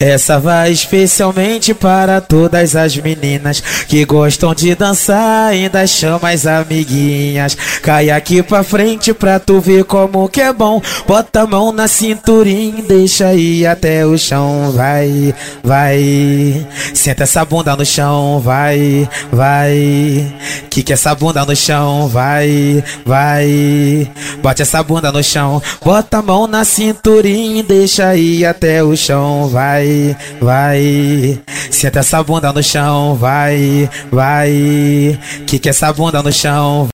Essa vai especialmente para todas as meninas que gostam de dançar, ainda chama as amiguinhas. Cai aqui pra frente pra tu ver como que é bom. Bota a mão na cinturinha, deixa ir até o chão. Vai, vai. Senta essa bunda no chão, vai, vai. Que que essa bunda no chão, vai, vai. Bote essa bunda no chão, bota a mão na cinturinha, deixa ir até o chão, vai vai. Senta essa bunda no chão, vai, vai. Que que essa bunda no chão?